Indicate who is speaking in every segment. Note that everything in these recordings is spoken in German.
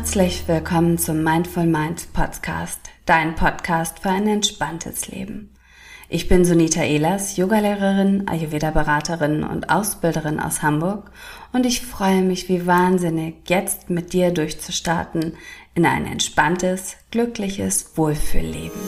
Speaker 1: Herzlich willkommen zum Mindful Mind Podcast, dein Podcast für ein entspanntes Leben. Ich bin Sunita Ehlers, Yogalehrerin, Ayurveda-Beraterin und Ausbilderin aus Hamburg und ich freue mich wie wahnsinnig, jetzt mit dir durchzustarten in ein entspanntes, glückliches Wohlfühlleben.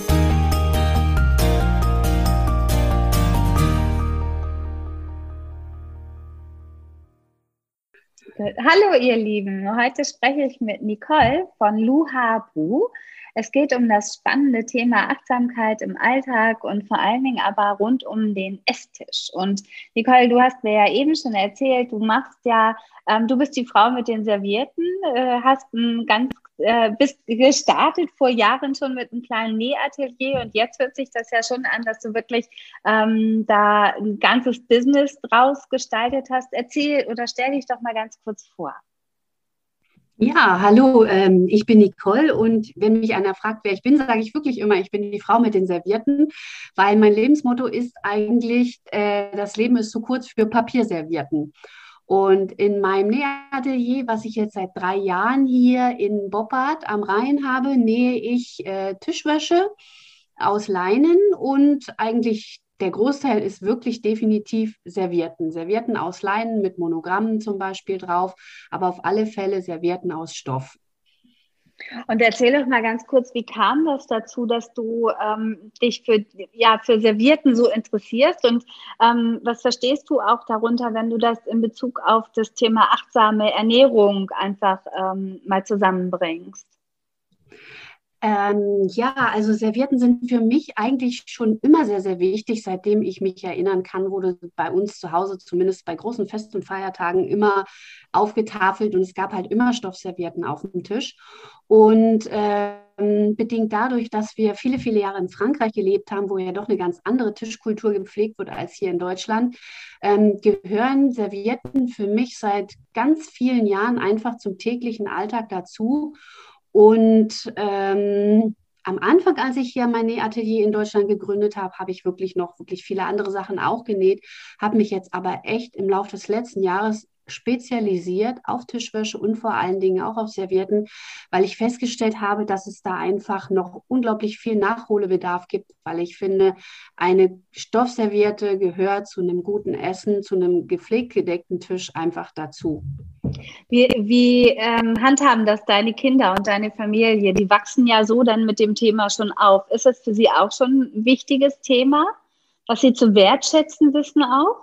Speaker 2: Hallo ihr Lieben, heute spreche ich mit Nicole von Luha Bru. Es geht um das spannende Thema Achtsamkeit im Alltag und vor allen Dingen aber rund um den Esstisch. Und Nicole, du hast mir ja eben schon erzählt, du machst ja, ähm, du bist die Frau mit den Servierten, äh, hast ein ganz äh, bist gestartet vor Jahren schon mit einem kleinen Nähatelier und jetzt hört sich das ja schon an, dass du wirklich ähm, da ein ganzes Business draus gestaltet hast. Erzähl oder stell dich doch mal ganz kurz vor.
Speaker 3: Ja, hallo, ähm, ich bin Nicole und wenn mich einer fragt, wer ich bin, sage ich wirklich immer, ich bin die Frau mit den Servierten, weil mein Lebensmotto ist eigentlich, äh, das Leben ist zu kurz für Papierservierten. Und in meinem Nähatelier, was ich jetzt seit drei Jahren hier in Boppard am Rhein habe, nähe ich äh, Tischwäsche aus Leinen und eigentlich der Großteil ist wirklich definitiv Servietten. Servietten aus Leinen mit Monogrammen zum Beispiel drauf, aber auf alle Fälle Servietten aus Stoff.
Speaker 2: Und erzähl doch mal ganz kurz, wie kam das dazu, dass du ähm, dich für, ja, für Servietten so interessierst und ähm, was verstehst du auch darunter, wenn du das in Bezug auf das Thema achtsame Ernährung einfach ähm, mal zusammenbringst?
Speaker 3: Ähm, ja, also Servietten sind für mich eigentlich schon immer sehr, sehr wichtig. Seitdem ich mich erinnern kann, wurde bei uns zu Hause, zumindest bei großen Fest- und Feiertagen, immer aufgetafelt und es gab halt immer Stoffservietten auf dem Tisch. Und ähm, bedingt dadurch, dass wir viele, viele Jahre in Frankreich gelebt haben, wo ja doch eine ganz andere Tischkultur gepflegt wird als hier in Deutschland, ähm, gehören Servietten für mich seit ganz vielen Jahren einfach zum täglichen Alltag dazu. Und ähm, am Anfang, als ich hier mein Nähatelier in Deutschland gegründet habe, habe ich wirklich noch wirklich viele andere Sachen auch genäht, habe mich jetzt aber echt im Laufe des letzten Jahres spezialisiert auf Tischwäsche und vor allen Dingen auch auf Servietten, weil ich festgestellt habe, dass es da einfach noch unglaublich viel Nachholbedarf gibt, weil ich finde, eine Stoffserviette gehört zu einem guten Essen, zu einem gepflegt gedeckten Tisch einfach dazu.
Speaker 2: Wie, wie ähm, handhaben das deine Kinder und deine Familie? Die wachsen ja so dann mit dem Thema schon auf. Ist das für sie auch schon ein wichtiges Thema, was sie zu wertschätzen wissen auch?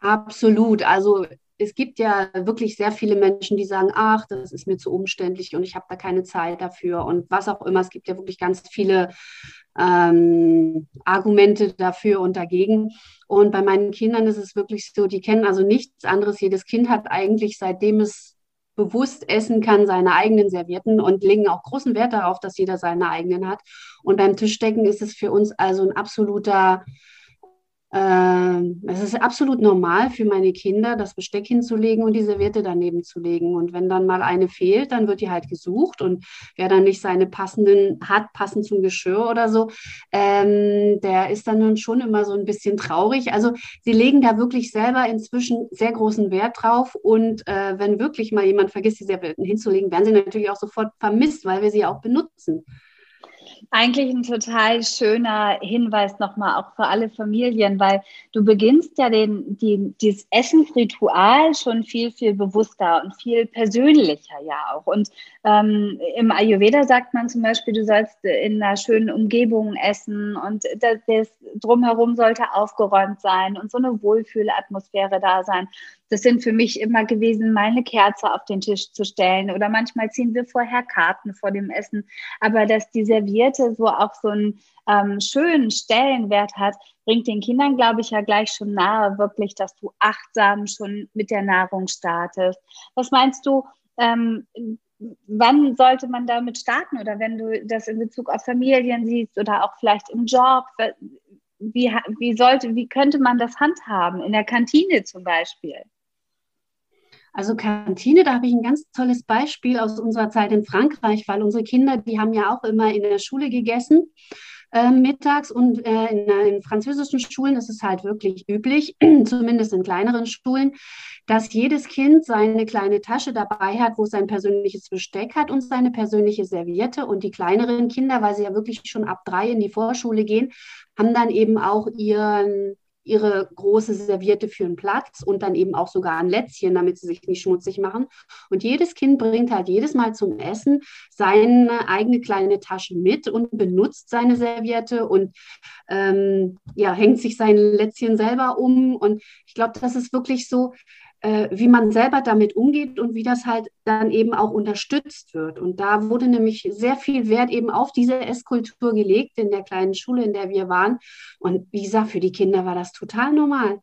Speaker 3: Absolut. Also es gibt ja wirklich sehr viele Menschen, die sagen, ach, das ist mir zu umständlich und ich habe da keine Zeit dafür und was auch immer. Es gibt ja wirklich ganz viele ähm, Argumente dafür und dagegen. Und bei meinen Kindern ist es wirklich so, die kennen also nichts anderes. Jedes Kind hat eigentlich, seitdem es bewusst essen kann, seine eigenen Servietten und legen auch großen Wert darauf, dass jeder seine eigenen hat. Und beim Tischdecken ist es für uns also ein absoluter es ist absolut normal für meine Kinder, das Besteck hinzulegen und diese Werte daneben zu legen. Und wenn dann mal eine fehlt, dann wird die halt gesucht. Und wer dann nicht seine passenden hat, passend zum Geschirr oder so, ähm, der ist dann schon immer so ein bisschen traurig. Also sie legen da wirklich selber inzwischen sehr großen Wert drauf. Und äh, wenn wirklich mal jemand vergisst, diese Werte hinzulegen, werden sie natürlich auch sofort vermisst, weil wir sie auch benutzen
Speaker 2: eigentlich ein total schöner Hinweis nochmal auch für alle Familien, weil du beginnst ja den, die, dieses Essensritual schon viel, viel bewusster und viel persönlicher ja auch. Und ähm, im Ayurveda sagt man zum Beispiel, du sollst in einer schönen Umgebung essen und das, das drumherum sollte aufgeräumt sein und so eine Wohlfühlatmosphäre da sein. Das sind für mich immer gewesen, mal eine Kerze auf den Tisch zu stellen oder manchmal ziehen wir vorher Karten vor dem Essen. Aber dass die Serviette so auch so einen ähm, schönen Stellenwert hat, bringt den Kindern, glaube ich, ja gleich schon nahe, wirklich, dass du achtsam schon mit der Nahrung startest. Was meinst du? Ähm, wann sollte man damit starten oder wenn du das in Bezug auf Familien siehst oder auch vielleicht im Job, wie, wie sollte, wie könnte man das handhaben? In der Kantine zum Beispiel?
Speaker 3: Also Kantine, da habe ich ein ganz tolles Beispiel aus unserer Zeit in Frankreich, weil unsere Kinder, die haben ja auch immer in der Schule gegessen äh, mittags und äh, in, in, französischen Schulen ist es halt wirklich üblich, zumindest in kleineren Schulen, dass jedes Kind seine kleine Tasche dabei hat, wo sein persönliches Besteck hat und seine persönliche Serviette. Und die kleineren Kinder, weil sie ja wirklich schon ab drei in die Vorschule gehen, haben dann eben auch ihren ihre große Serviette für einen Platz und dann eben auch sogar ein Lätzchen, damit sie sich nicht schmutzig machen. Und jedes Kind bringt halt jedes Mal zum Essen seine eigene kleine Tasche mit und benutzt seine Serviette und ähm, ja, hängt sich sein Lätzchen selber um. Und ich glaube, das ist wirklich so, äh, wie man selber damit umgeht und wie das halt dann eben auch unterstützt wird. Und da wurde nämlich sehr viel Wert eben auf diese Esskultur gelegt in der kleinen Schule, in der wir waren. Und wie gesagt, für die Kinder war das total normal.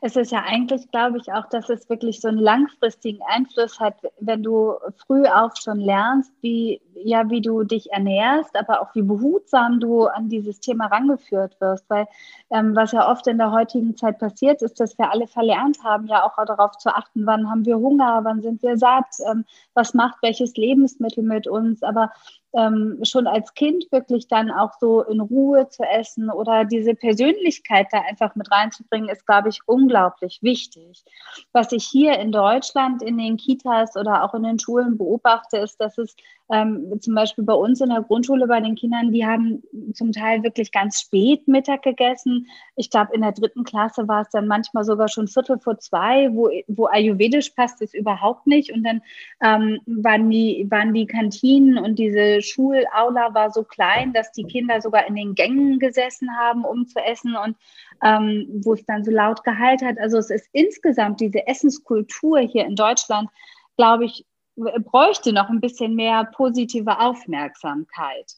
Speaker 2: Es ist ja eigentlich, glaube ich, auch, dass es wirklich so einen langfristigen Einfluss hat, wenn du früh auch schon lernst, wie, ja, wie du dich ernährst, aber auch wie behutsam du an dieses Thema rangeführt wirst. Weil ähm, was ja oft in der heutigen Zeit passiert, ist, dass wir alle verlernt haben, ja auch darauf zu achten, wann haben wir Hunger, wann sind wir satt, ähm, was macht welches Lebensmittel mit uns. Aber ähm, schon als Kind wirklich dann auch so in Ruhe zu essen oder diese Persönlichkeit da einfach mit reinzubringen, ist, glaube ich, unglaublich wichtig. Was ich hier in Deutschland in den Kitas oder auch in den Schulen beobachte, ist, dass es ähm, zum Beispiel bei uns in der Grundschule bei den Kindern, die haben zum Teil wirklich ganz spät Mittag gegessen. Ich glaube, in der dritten Klasse war es dann manchmal sogar schon Viertel vor zwei, wo, wo Ayurvedisch passt es überhaupt nicht. Und dann ähm, waren, die, waren die Kantinen und diese Schulaula war so klein, dass die Kinder sogar in den Gängen gesessen haben, um zu essen und ähm, wo es dann so laut geheilt hat. Also es ist insgesamt diese Essenskultur hier in Deutschland, glaube ich, bräuchte noch ein bisschen mehr positive Aufmerksamkeit.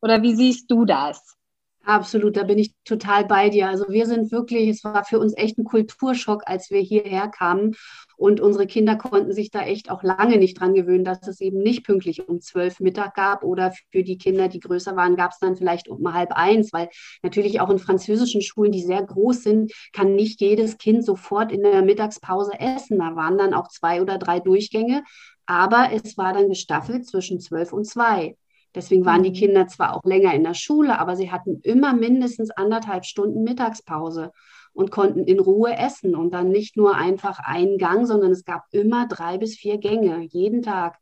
Speaker 2: Oder wie siehst du das?
Speaker 3: Absolut, da bin ich total bei dir. Also wir sind wirklich, es war für uns echt ein Kulturschock, als wir hierher kamen. Und unsere Kinder konnten sich da echt auch lange nicht dran gewöhnen, dass es eben nicht pünktlich um zwölf Mittag gab oder für die Kinder, die größer waren, gab es dann vielleicht um halb eins, weil natürlich auch in französischen Schulen, die sehr groß sind, kann nicht jedes Kind sofort in der Mittagspause essen. Da waren dann auch zwei oder drei Durchgänge, aber es war dann gestaffelt zwischen zwölf und zwei. Deswegen waren die mhm. Kinder zwar auch länger in der Schule, aber sie hatten immer mindestens anderthalb Stunden Mittagspause und konnten in Ruhe essen und dann nicht nur einfach einen Gang, sondern es gab immer drei bis vier Gänge jeden Tag.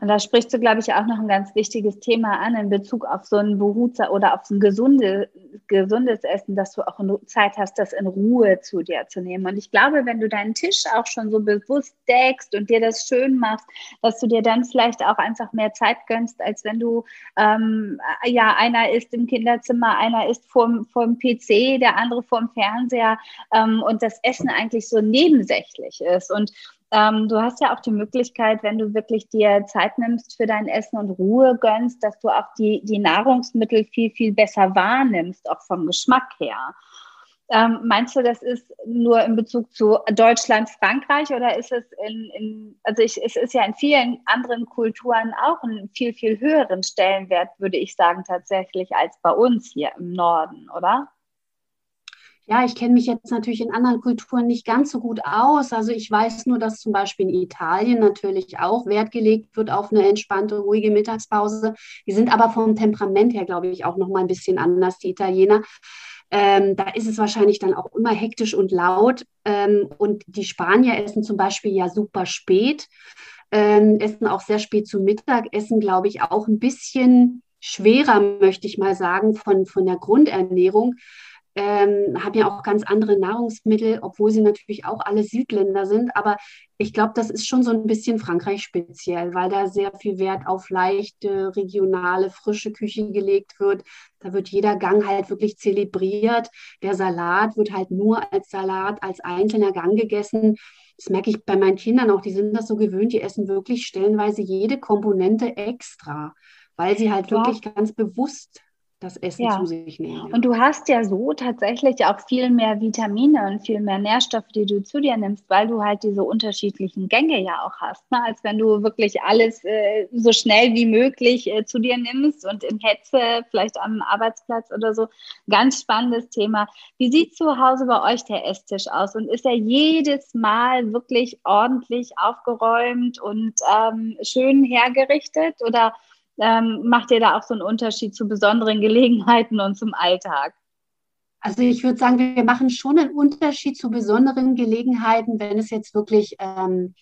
Speaker 2: Und da sprichst du, glaube ich, auch noch ein ganz wichtiges Thema an in Bezug auf so ein behutsames oder auf ein gesunde, gesundes Essen, dass du auch Zeit hast, das in Ruhe zu dir zu nehmen. Und ich glaube, wenn du deinen Tisch auch schon so bewusst deckst und dir das schön machst, dass du dir dann vielleicht auch einfach mehr Zeit gönnst, als wenn du, ähm, ja, einer ist im Kinderzimmer, einer ist vorm, vorm PC, der andere vorm Fernseher ähm, und das Essen eigentlich so nebensächlich ist. Und ähm, du hast ja auch die Möglichkeit, wenn du wirklich dir Zeit nimmst für dein Essen und Ruhe gönnst, dass du auch die, die Nahrungsmittel viel, viel besser wahrnimmst, auch vom Geschmack her. Ähm, meinst du, das ist nur in Bezug zu Deutschland, Frankreich oder ist es in, in also ich, es ist ja in vielen anderen Kulturen auch einen viel, viel höheren Stellenwert, würde ich sagen, tatsächlich als bei uns hier im Norden, oder?
Speaker 3: Ja, ich kenne mich jetzt natürlich in anderen Kulturen nicht ganz so gut aus. Also ich weiß nur, dass zum Beispiel in Italien natürlich auch Wert gelegt wird auf eine entspannte, ruhige Mittagspause. Die sind aber vom Temperament her, glaube ich, auch noch mal ein bisschen anders, die Italiener. Ähm, da ist es wahrscheinlich dann auch immer hektisch und laut. Ähm, und die Spanier essen zum Beispiel ja super spät, ähm, essen auch sehr spät zu Mittag, essen, glaube ich, auch ein bisschen schwerer, möchte ich mal sagen, von, von der Grundernährung ähm, haben ja auch ganz andere Nahrungsmittel, obwohl sie natürlich auch alle Südländer sind. Aber ich glaube, das ist schon so ein bisschen Frankreich speziell, weil da sehr viel Wert auf leichte, regionale, frische Küche gelegt wird. Da wird jeder Gang halt wirklich zelebriert. Der Salat wird halt nur als Salat, als einzelner Gang gegessen. Das merke ich bei meinen Kindern auch. Die sind das so gewöhnt. Die essen wirklich stellenweise jede Komponente extra, weil sie halt ja. wirklich ganz bewusst das Essen ja. zu sich nehmen.
Speaker 2: Und du hast ja so tatsächlich auch viel mehr Vitamine und viel mehr Nährstoffe, die du zu dir nimmst, weil du halt diese unterschiedlichen Gänge ja auch hast, ne? als wenn du wirklich alles äh, so schnell wie möglich äh, zu dir nimmst und in Hetze, vielleicht am Arbeitsplatz oder so. Ganz spannendes Thema. Wie sieht zu Hause bei euch der Esstisch aus? Und ist er jedes Mal wirklich ordentlich aufgeräumt und ähm, schön hergerichtet oder ähm, macht ihr da auch so einen Unterschied zu besonderen Gelegenheiten und zum Alltag?
Speaker 3: Also ich würde sagen, wir machen schon einen Unterschied zu besonderen Gelegenheiten, wenn es jetzt wirklich, ähm,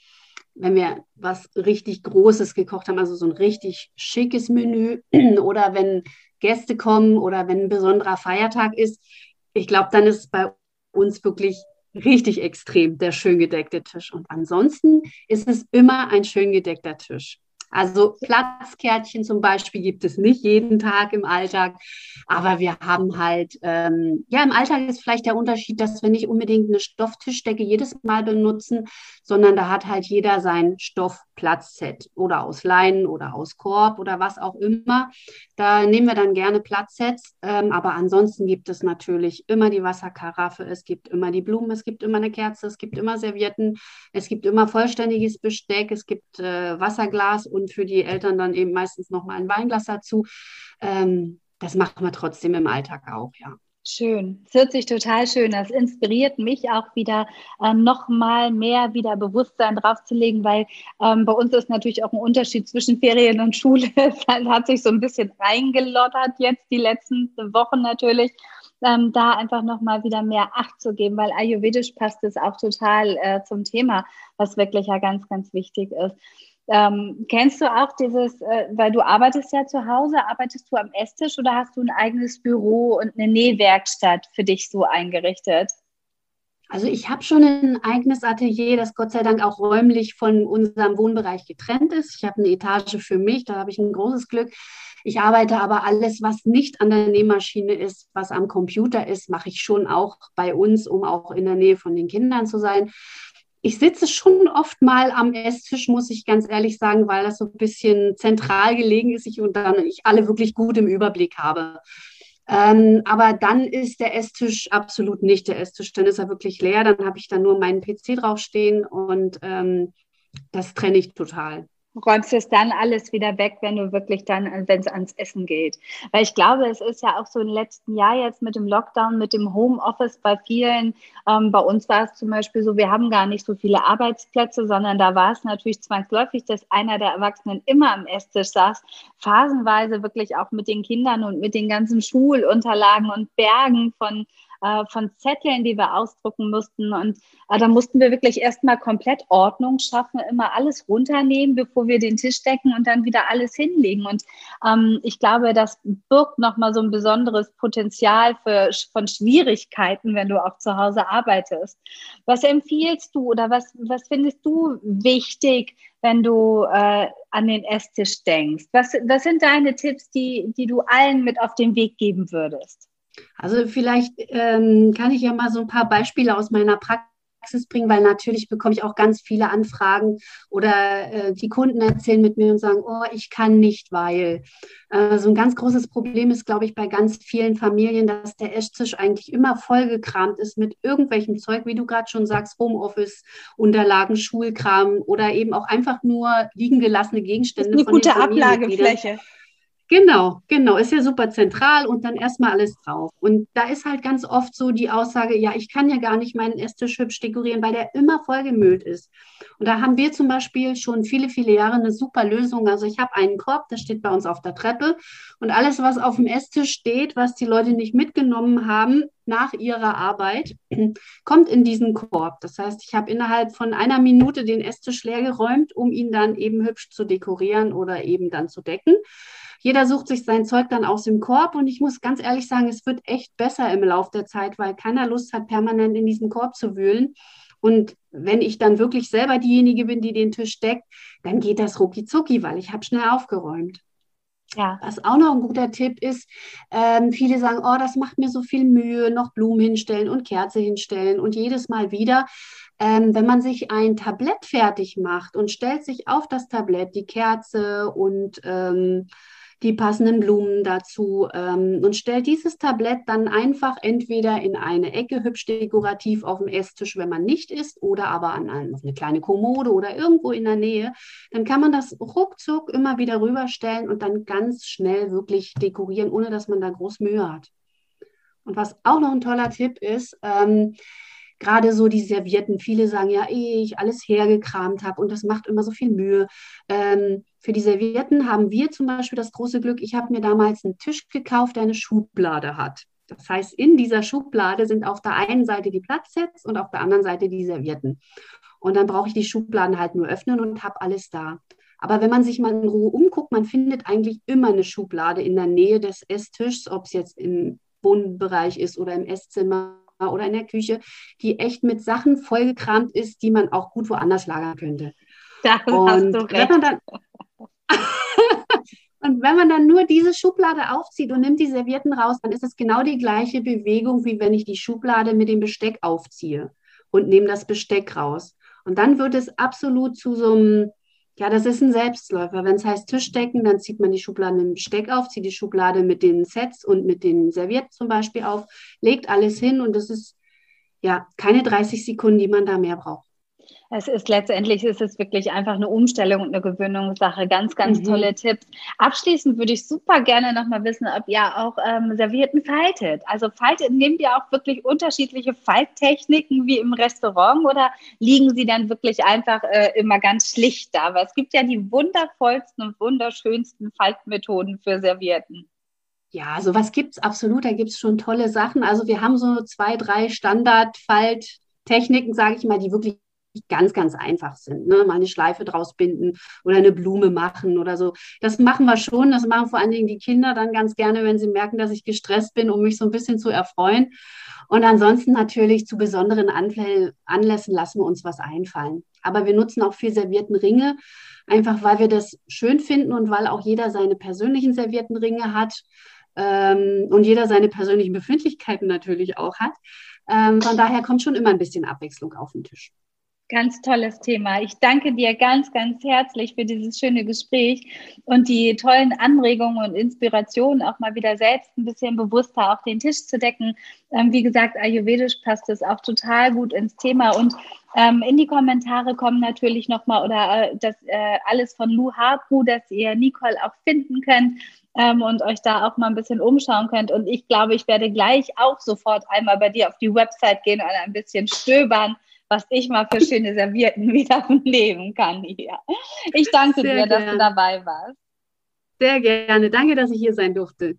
Speaker 3: wenn wir was richtig Großes gekocht haben, also so ein richtig schickes Menü oder wenn Gäste kommen oder wenn ein besonderer Feiertag ist. Ich glaube, dann ist bei uns wirklich richtig extrem der schön gedeckte Tisch. Und ansonsten ist es immer ein schön gedeckter Tisch. Also Platzkärtchen zum Beispiel gibt es nicht jeden Tag im Alltag, aber wir haben halt, ähm, ja, im Alltag ist vielleicht der Unterschied, dass wir nicht unbedingt eine Stofftischdecke jedes Mal benutzen, sondern da hat halt jeder sein Stoffplatzset oder aus Leinen oder aus Korb oder was auch immer. Da nehmen wir dann gerne Platzsets, ähm, aber ansonsten gibt es natürlich immer die Wasserkaraffe, es gibt immer die Blumen, es gibt immer eine Kerze, es gibt immer Servietten, es gibt immer vollständiges Besteck, es gibt äh, Wasserglas und und für die Eltern dann eben meistens noch mal ein Weinglas dazu. Ähm, das machen wir trotzdem im Alltag auch, ja.
Speaker 2: Schön. Es hört sich total schön. Das inspiriert mich auch wieder, äh, noch mehr wieder Bewusstsein draufzulegen, weil ähm, bei uns ist natürlich auch ein Unterschied zwischen Ferien und Schule. Es hat sich so ein bisschen reingelottert jetzt die letzten Wochen natürlich. Ähm, da einfach noch mal wieder mehr Acht zu geben, weil ayurvedisch passt es auch total äh, zum Thema, was wirklich ja ganz, ganz wichtig ist. Ähm, kennst du auch dieses, äh, weil du arbeitest ja zu Hause, arbeitest du am Esstisch oder hast du ein eigenes Büro und eine Nähwerkstatt für dich so eingerichtet?
Speaker 3: Also ich habe schon ein eigenes Atelier, das Gott sei Dank auch räumlich von unserem Wohnbereich getrennt ist. Ich habe eine Etage für mich, da habe ich ein großes Glück. Ich arbeite aber alles, was nicht an der Nähmaschine ist, was am Computer ist, mache ich schon auch bei uns, um auch in der Nähe von den Kindern zu sein ich sitze schon oft mal am Esstisch, muss ich ganz ehrlich sagen, weil das so ein bisschen zentral gelegen ist ich, und dann ich alle wirklich gut im Überblick habe. Ähm, aber dann ist der Esstisch absolut nicht der Esstisch, dann ist er wirklich leer, dann habe ich da nur meinen PC draufstehen und ähm, das trenne ich total
Speaker 2: räumst es dann alles wieder weg, wenn du wirklich dann, wenn es ans Essen geht. Weil ich glaube, es ist ja auch so im letzten Jahr jetzt mit dem Lockdown, mit dem Homeoffice bei vielen. Ähm, bei uns war es zum Beispiel so, wir haben gar nicht so viele Arbeitsplätze, sondern da war es natürlich zwangsläufig, dass einer der Erwachsenen immer am Esstisch saß, phasenweise wirklich auch mit den Kindern und mit den ganzen Schulunterlagen und Bergen von äh, von Zetteln, die wir ausdrucken mussten. Und äh, da mussten wir wirklich erstmal komplett Ordnung schaffen, immer alles runternehmen, bevor wir den Tisch decken und dann wieder alles hinlegen. Und ähm, ich glaube, das birgt nochmal so ein besonderes Potenzial für, von Schwierigkeiten, wenn du auch zu Hause arbeitest. Was empfiehlst du oder was, was findest du wichtig, wenn du äh, an den Esstisch denkst? Was, was sind deine Tipps, die, die du allen mit auf den Weg geben würdest?
Speaker 3: Also vielleicht ähm, kann ich ja mal so ein paar Beispiele aus meiner Praxis bringen, weil natürlich bekomme ich auch ganz viele Anfragen oder äh, die Kunden erzählen mit mir und sagen, oh, ich kann nicht, weil. Äh, so ein ganz großes Problem ist, glaube ich, bei ganz vielen Familien, dass der Esstisch eigentlich immer vollgekramt ist mit irgendwelchem Zeug, wie du gerade schon sagst, Homeoffice, Unterlagen, Schulkram oder eben auch einfach nur liegen gelassene Gegenstände.
Speaker 2: Eine gute Ablagefläche.
Speaker 3: Genau, genau, ist ja super zentral und dann erstmal alles drauf. Und da ist halt ganz oft so die Aussage, ja, ich kann ja gar nicht meinen Esstisch hübsch dekorieren, weil der immer vollgemüllt ist. Und da haben wir zum Beispiel schon viele, viele Jahre eine super Lösung. Also ich habe einen Korb, der steht bei uns auf der Treppe und alles, was auf dem Esstisch steht, was die Leute nicht mitgenommen haben nach ihrer Arbeit, kommt in diesen Korb. Das heißt, ich habe innerhalb von einer Minute den Esstisch leer geräumt, um ihn dann eben hübsch zu dekorieren oder eben dann zu decken. Jeder sucht sich sein Zeug dann aus dem Korb und ich muss ganz ehrlich sagen, es wird echt besser im Laufe der Zeit, weil keiner Lust hat, permanent in diesem Korb zu wühlen. Und wenn ich dann wirklich selber diejenige bin, die den Tisch deckt, dann geht das rucki zucki, weil ich habe schnell aufgeräumt. Ja. Was auch noch ein guter Tipp ist, ähm, viele sagen, oh, das macht mir so viel Mühe, noch Blumen hinstellen und Kerze hinstellen und jedes Mal wieder. Ähm, wenn man sich ein Tablett fertig macht und stellt sich auf das Tablett die Kerze und ähm, die passenden Blumen dazu ähm, und stellt dieses Tablett dann einfach entweder in eine Ecke hübsch dekorativ auf dem Esstisch, wenn man nicht isst, oder aber an eine kleine Kommode oder irgendwo in der Nähe. Dann kann man das ruckzuck immer wieder rüberstellen und dann ganz schnell wirklich dekorieren, ohne dass man da groß Mühe hat. Und was auch noch ein toller Tipp ist, ähm, gerade so die Servierten. Viele sagen ja, ehe ich alles hergekramt habe und das macht immer so viel Mühe. Ähm, für die Servierten haben wir zum Beispiel das große Glück, ich habe mir damals einen Tisch gekauft, der eine Schublade hat. Das heißt, in dieser Schublade sind auf der einen Seite die Platzsets und auf der anderen Seite die Servierten. Und dann brauche ich die Schubladen halt nur öffnen und habe alles da. Aber wenn man sich mal in Ruhe umguckt, man findet eigentlich immer eine Schublade in der Nähe des Esstischs, ob es jetzt im Wohnbereich ist oder im Esszimmer oder in der Küche, die echt mit Sachen vollgekramt ist, die man auch gut woanders lagern könnte.
Speaker 2: Und hast du recht.
Speaker 3: Wenn dann, und wenn man dann nur diese Schublade aufzieht und nimmt die Servietten raus, dann ist es genau die gleiche Bewegung, wie wenn ich die Schublade mit dem Besteck aufziehe und nehme das Besteck raus. Und dann wird es absolut zu so einem, ja, das ist ein Selbstläufer. Wenn es heißt Tischdecken, dann zieht man die Schublade mit dem Besteck auf, zieht die Schublade mit den Sets und mit den Servietten zum Beispiel auf, legt alles hin und das ist ja keine 30 Sekunden, die man da mehr braucht.
Speaker 2: Es ist letztendlich ist es wirklich einfach eine Umstellung und eine Gewöhnungssache. Ganz, ganz mhm. tolle Tipps. Abschließend würde ich super gerne nochmal wissen, ob ihr auch ähm, Servietten faltet. Also faltet, nehmt ihr auch wirklich unterschiedliche Falttechniken wie im Restaurant oder liegen sie dann wirklich einfach äh, immer ganz schlicht da? Weil es gibt ja die wundervollsten und wunderschönsten Faltmethoden für Servietten.
Speaker 3: Ja, sowas gibt es absolut. Da gibt es schon tolle Sachen. Also wir haben so zwei, drei Standardfalttechniken, sage ich mal, die wirklich ganz, ganz einfach sind. Ne? Mal eine Schleife draus binden oder eine Blume machen oder so. Das machen wir schon. Das machen vor allen Dingen die Kinder dann ganz gerne, wenn sie merken, dass ich gestresst bin, um mich so ein bisschen zu erfreuen. Und ansonsten natürlich zu besonderen Anlässen lassen wir uns was einfallen. Aber wir nutzen auch viel servierten Ringe, einfach weil wir das schön finden und weil auch jeder seine persönlichen servierten Ringe hat ähm, und jeder seine persönlichen Befindlichkeiten natürlich auch hat. Ähm, von daher kommt schon immer ein bisschen Abwechslung auf den Tisch.
Speaker 2: Ganz tolles Thema. Ich danke dir ganz, ganz herzlich für dieses schöne Gespräch und die tollen Anregungen und Inspirationen, auch mal wieder selbst ein bisschen bewusster auf den Tisch zu decken. Ähm, wie gesagt, ayurvedisch passt es auch total gut ins Thema und ähm, in die Kommentare kommen natürlich nochmal oder äh, das äh, alles von Lu Harpu, dass ihr Nicole auch finden könnt ähm, und euch da auch mal ein bisschen umschauen könnt. Und ich glaube, ich werde gleich auch sofort einmal bei dir auf die Website gehen und ein bisschen stöbern was ich mal für schöne Servierten wieder leben kann hier. Ich danke Sehr dir, gerne. dass du dabei warst.
Speaker 3: Sehr gerne. Danke, dass ich hier sein durfte.